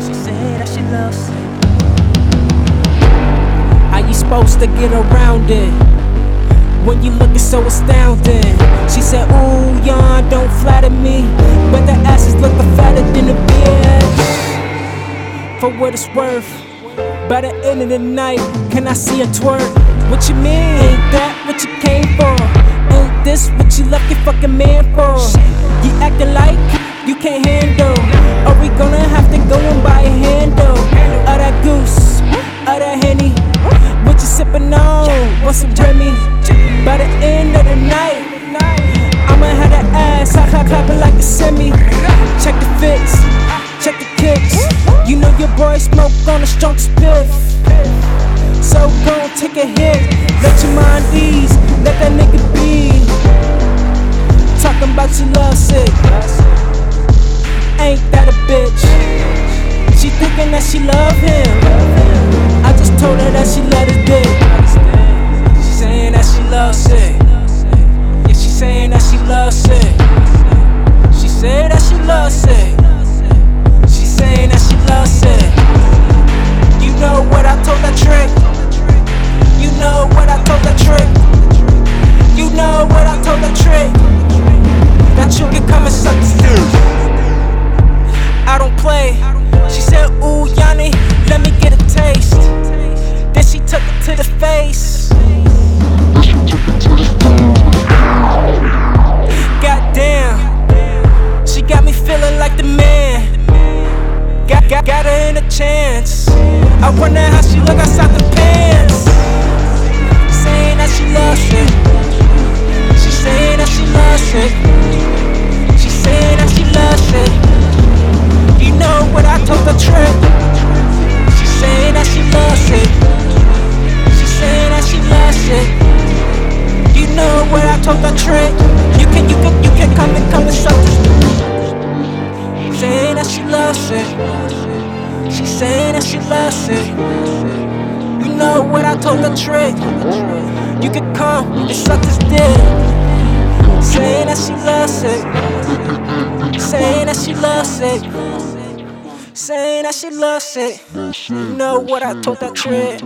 she say that she loves. How you supposed to get around it? When you looking so astounding. She said, Ooh, yawn, don't flatter me. But the ass is looking fatter than the bitch. For what it's worth. By the end of the night, can I see a twerk? What you mean? Ain't that what you came for? Ain't this what you left your fucking man for? Check the fits, check the kicks. You know your boy smoke on the strongest piff. So gon' take a hit, let your mind ease, let that nigga be. Talking about you love sick, ain't that a bitch? She thinking that she love him. I just told her that she let his dick. Loves it. She saying that she loves it. You know what I told that trick. You know what I told that trick. You know what I told that trick. That you can come and suck this. I don't play. She said, Ooh, Yanni, let me get a taste. Then she took it to the face. I wonder how she look outside the pants. Saying that she loves it. She saying that she loves it. She saying that she loves it. You know what I told the trick. She saying that she loves it. She saying that she loves it. You know what I told the trick. You can, you can, you can come and come and suck. Saying that she loves it. She saying that she loves it. You know what I told the trick. You could come and suck this dick. Saying that she loves it. Saying that she loves it. Saying that she loves it. You know what I told that trick.